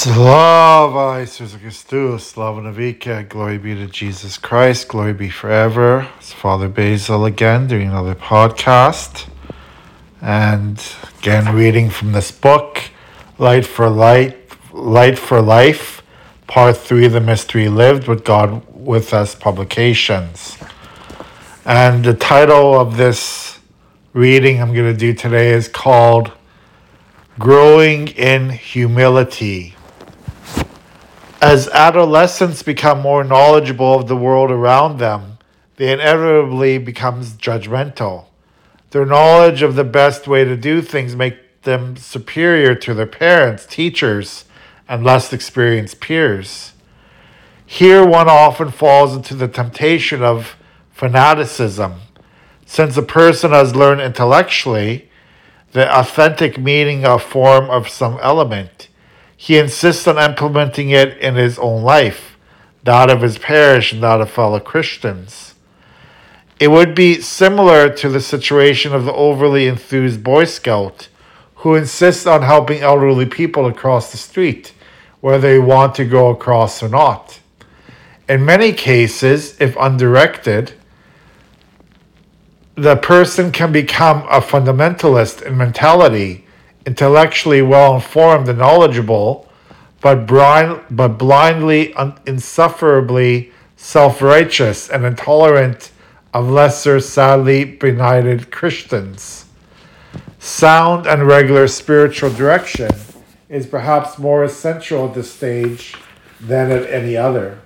Slava Jesus Christus, Slava Navika, glory be to Jesus Christ, glory be forever. It's Father Basil again doing another podcast. And again, reading from this book, Light for Light, Light for Life, Part 3 The Mystery Lived with God with Us Publications. And the title of this reading I'm going to do today is called Growing in Humility. As adolescents become more knowledgeable of the world around them, they inevitably becomes judgmental. Their knowledge of the best way to do things make them superior to their parents, teachers, and less experienced peers. Here one often falls into the temptation of fanaticism. Since a person has learned intellectually the authentic meaning of form of some element, he insists on implementing it in his own life, that of his parish, and that of fellow Christians. It would be similar to the situation of the overly enthused Boy Scout who insists on helping elderly people across the street, whether they want to go across or not. In many cases, if undirected, the person can become a fundamentalist in mentality intellectually well informed and knowledgeable, but, blind, but blindly, un, insufferably self righteous and intolerant of lesser, sadly benighted Christians. Sound and regular spiritual direction is perhaps more essential at this stage than at any other.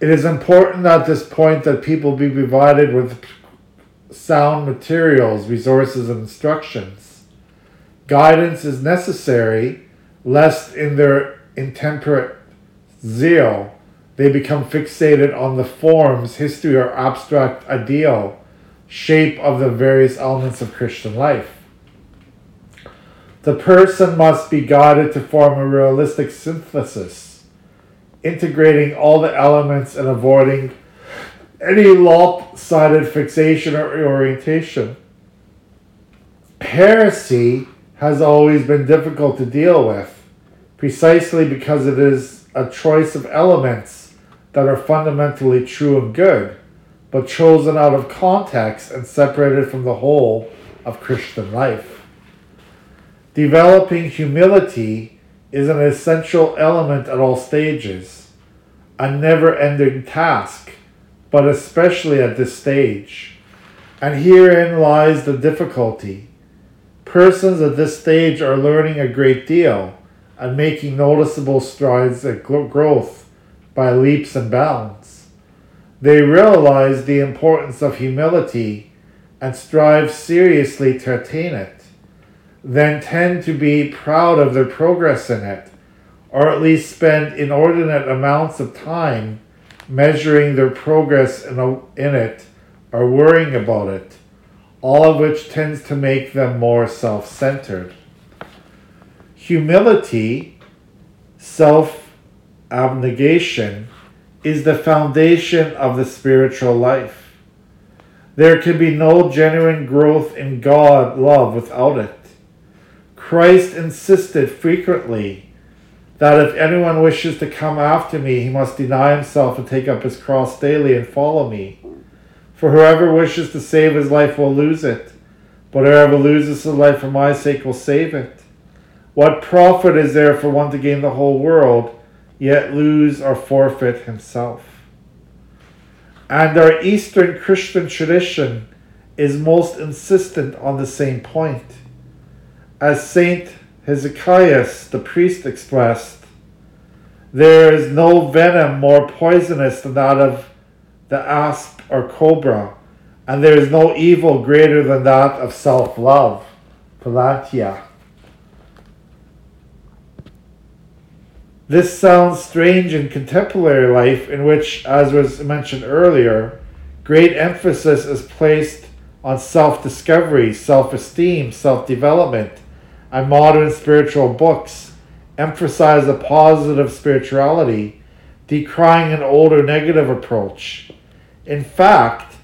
It is important at this point that people be provided with sound materials, resources, and instructions Guidance is necessary, lest in their intemperate zeal they become fixated on the forms, history, or abstract ideal shape of the various elements of Christian life. The person must be guided to form a realistic synthesis, integrating all the elements and avoiding any lopsided fixation or orientation. Heresy has always been difficult to deal with, precisely because it is a choice of elements that are fundamentally true and good, but chosen out of context and separated from the whole of Christian life. Developing humility is an essential element at all stages, a never ending task, but especially at this stage. And herein lies the difficulty Persons at this stage are learning a great deal and making noticeable strides at growth by leaps and bounds. They realize the importance of humility and strive seriously to attain it, then tend to be proud of their progress in it, or at least spend inordinate amounts of time measuring their progress in, in it or worrying about it all of which tends to make them more self centered. Humility, self abnegation, is the foundation of the spiritual life. There can be no genuine growth in God love without it. Christ insisted frequently that if anyone wishes to come after me, he must deny himself and take up his cross daily and follow me. For whoever wishes to save his life will lose it, but whoever loses his life for my sake will save it. What profit is there for one to gain the whole world, yet lose or forfeit himself? And our Eastern Christian tradition is most insistent on the same point. As Saint Hesychios the priest expressed, there is no venom more poisonous than that of the asp or cobra, and there is no evil greater than that of self love. Philautia. This sounds strange in contemporary life, in which, as was mentioned earlier, great emphasis is placed on self discovery, self esteem, self development, and modern spiritual books emphasize a positive spirituality, decrying an older negative approach. In fact,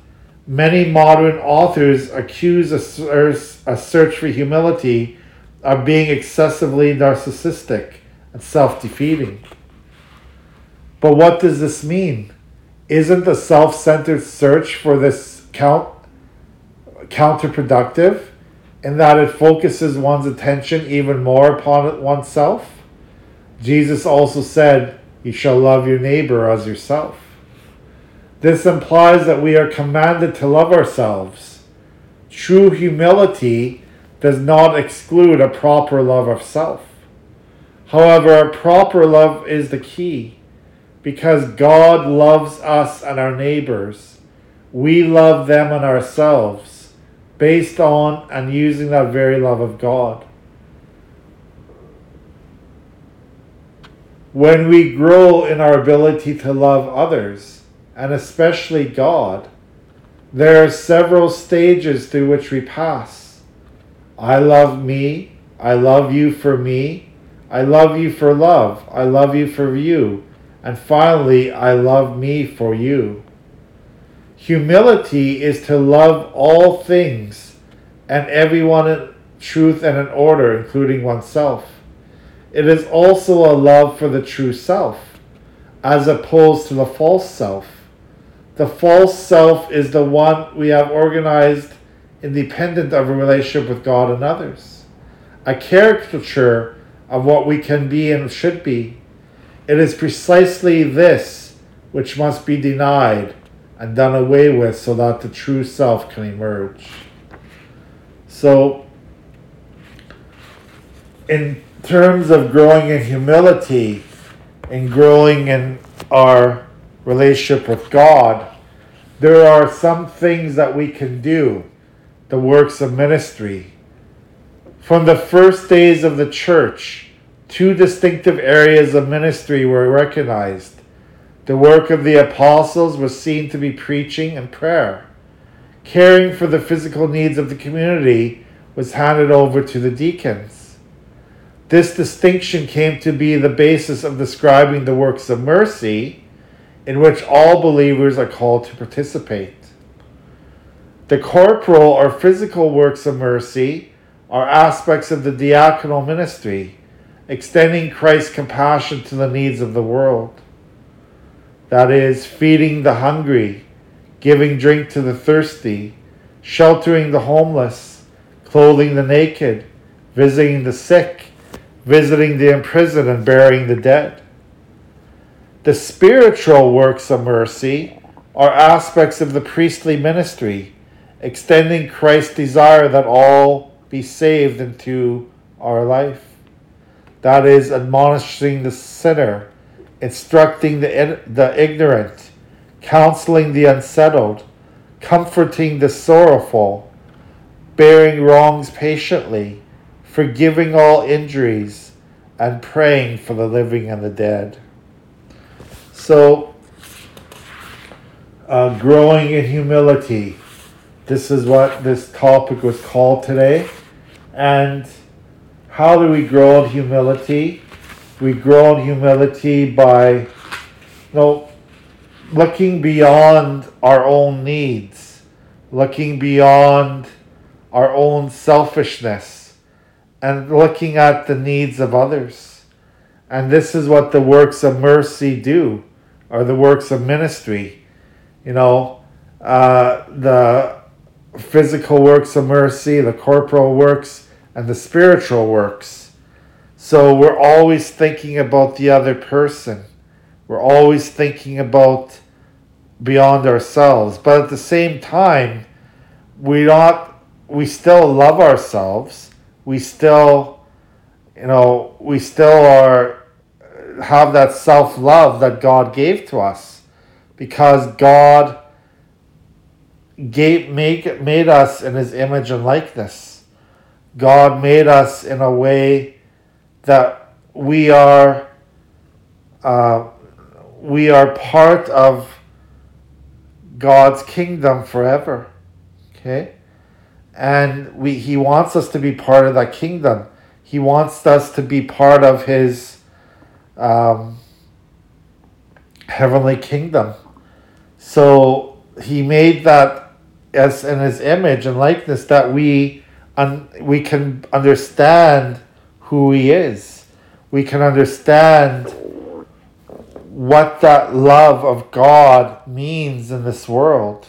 many modern authors accuse er, a, search for humility of being excessively narcissistic and self defeating. But what does this mean? Isn't the self centered search for this count counterproductive in that it focuses one's attention even more upon oneself? Jesus also said, You shall love your neighbor as yourself. This implies that we are commanded to love ourselves. True humility does not exclude a proper love of self. However, proper love is the key because God loves us and our neighbors. We love them and ourselves based on and using that very love of God. When we grow in our ability to love others, and especially God, there are several stages through which we pass. I love me. I love you for me. I love you for love. I love you for you. And finally, I love me for you. Humility is to love all things and everyone in truth and in order, including oneself. It is also a love for the true self, as opposed to the false self. The false self is the one we have organized independent of a relationship with God and others. A caricature of what we can be and should be. It is precisely this which must be denied and done away with so that the true self can emerge. So, in terms of growing in humility and growing in our relationship with God, there are some things that we can do, the works of ministry. From the first days of the church, two distinctive areas of ministry were recognized. The work of the apostles was seen to be preaching and prayer. Caring for the physical needs of the community was handed over to the deacons. This distinction came to be the basis of describing the works of mercy in which all believers are called to participate. The corporal or physical works of mercy are aspects of the diaconal ministry, extending Christ's compassion to the needs of the world. That is, feeding the hungry, giving drink to the thirsty, sheltering the homeless, clothing the naked, visiting the sick, visiting the imprisoned, and burying the dead. The spiritual works of mercy are aspects of the priestly ministry, extending Christ's desire that all be saved into our life. That is, admonishing the sinner, instructing the, the ignorant, counseling the unsettled, comforting the sorrowful, bearing wrongs patiently, forgiving all injuries, and praying for the living and the dead. So, uh, growing in humility. This is what this topic was called today. And how do we grow in humility? We grow in humility by you know, looking beyond our own needs, looking beyond our own selfishness, and looking at the needs of others. And this is what the works of mercy do are the works of ministry. You know, uh, the physical works of mercy, the corporal works, and the spiritual works. So we're always thinking about the other person. We're always thinking about beyond ourselves. But at the same time, we not we still love ourselves. We still you know, we still are have that self love that God gave to us because God gave make made us in his image and likeness. God made us in a way that we are uh, we are part of God's kingdom forever. Okay? And we he wants us to be part of that kingdom. He wants us to be part of his um, heavenly kingdom. So he made that as in his image and likeness that we un- we can understand who he is. we can understand what that love of God means in this world.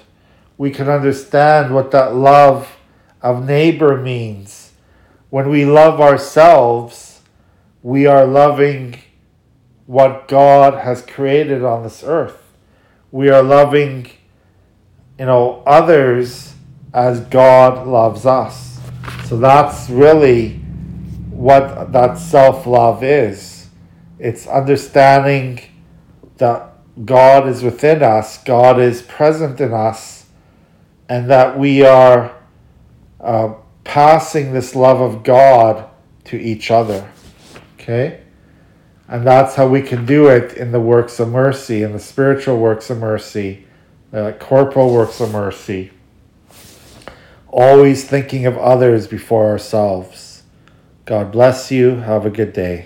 We can understand what that love of neighbor means. When we love ourselves, we are loving what God has created on this earth. We are loving, you know, others as God loves us. So that's really what that self love is. It's understanding that God is within us, God is present in us, and that we are uh, passing this love of God to each other. Okay? And that's how we can do it in the works of mercy, in the spiritual works of mercy, the corporal works of mercy. Always thinking of others before ourselves. God bless you. Have a good day.